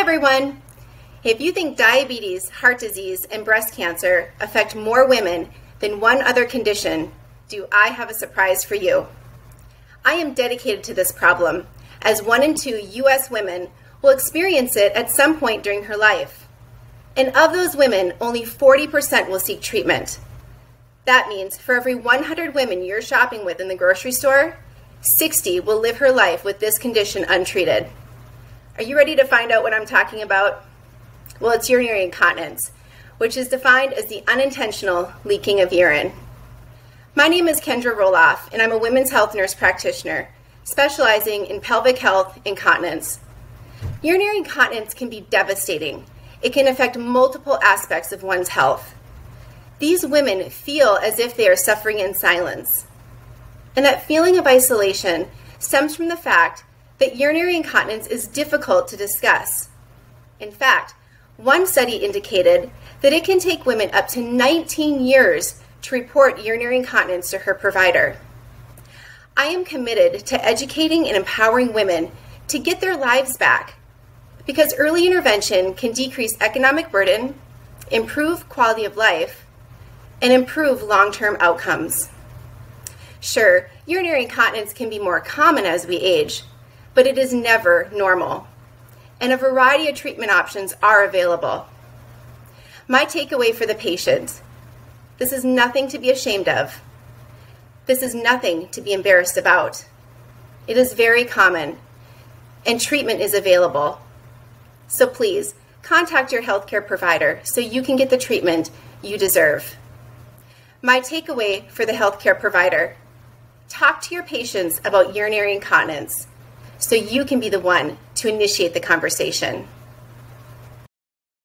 Hi, everyone. If you think diabetes, heart disease, and breast cancer affect more women than one other condition, do I have a surprise for you? I am dedicated to this problem, as one in two U.S. women will experience it at some point during her life. And of those women, only 40% will seek treatment. That means for every 100 women you're shopping with in the grocery store, 60 will live her life with this condition untreated. Are you ready to find out what I'm talking about? Well, it's urinary incontinence, which is defined as the unintentional leaking of urine. My name is Kendra Roloff, and I'm a women's health nurse practitioner specializing in pelvic health incontinence. Urinary incontinence can be devastating. It can affect multiple aspects of one's health. These women feel as if they are suffering in silence. And that feeling of isolation stems from the fact that urinary incontinence is difficult to discuss. In fact, one study indicated that it can take women up to 19 years to report urinary incontinence to her provider. I am committed to educating and empowering women to get their lives back because early intervention can decrease economic burden, improve quality of life, and improve long term outcomes. Sure, urinary incontinence can be more common as we age, but it is never normal. And a variety of treatment options are available. My takeaway for the patient this is nothing to be ashamed of. This is nothing to be embarrassed about. It is very common, and treatment is available. So please contact your healthcare provider so you can get the treatment you deserve. My takeaway for the healthcare provider talk to your patients about urinary incontinence so you can be the one to initiate the conversation.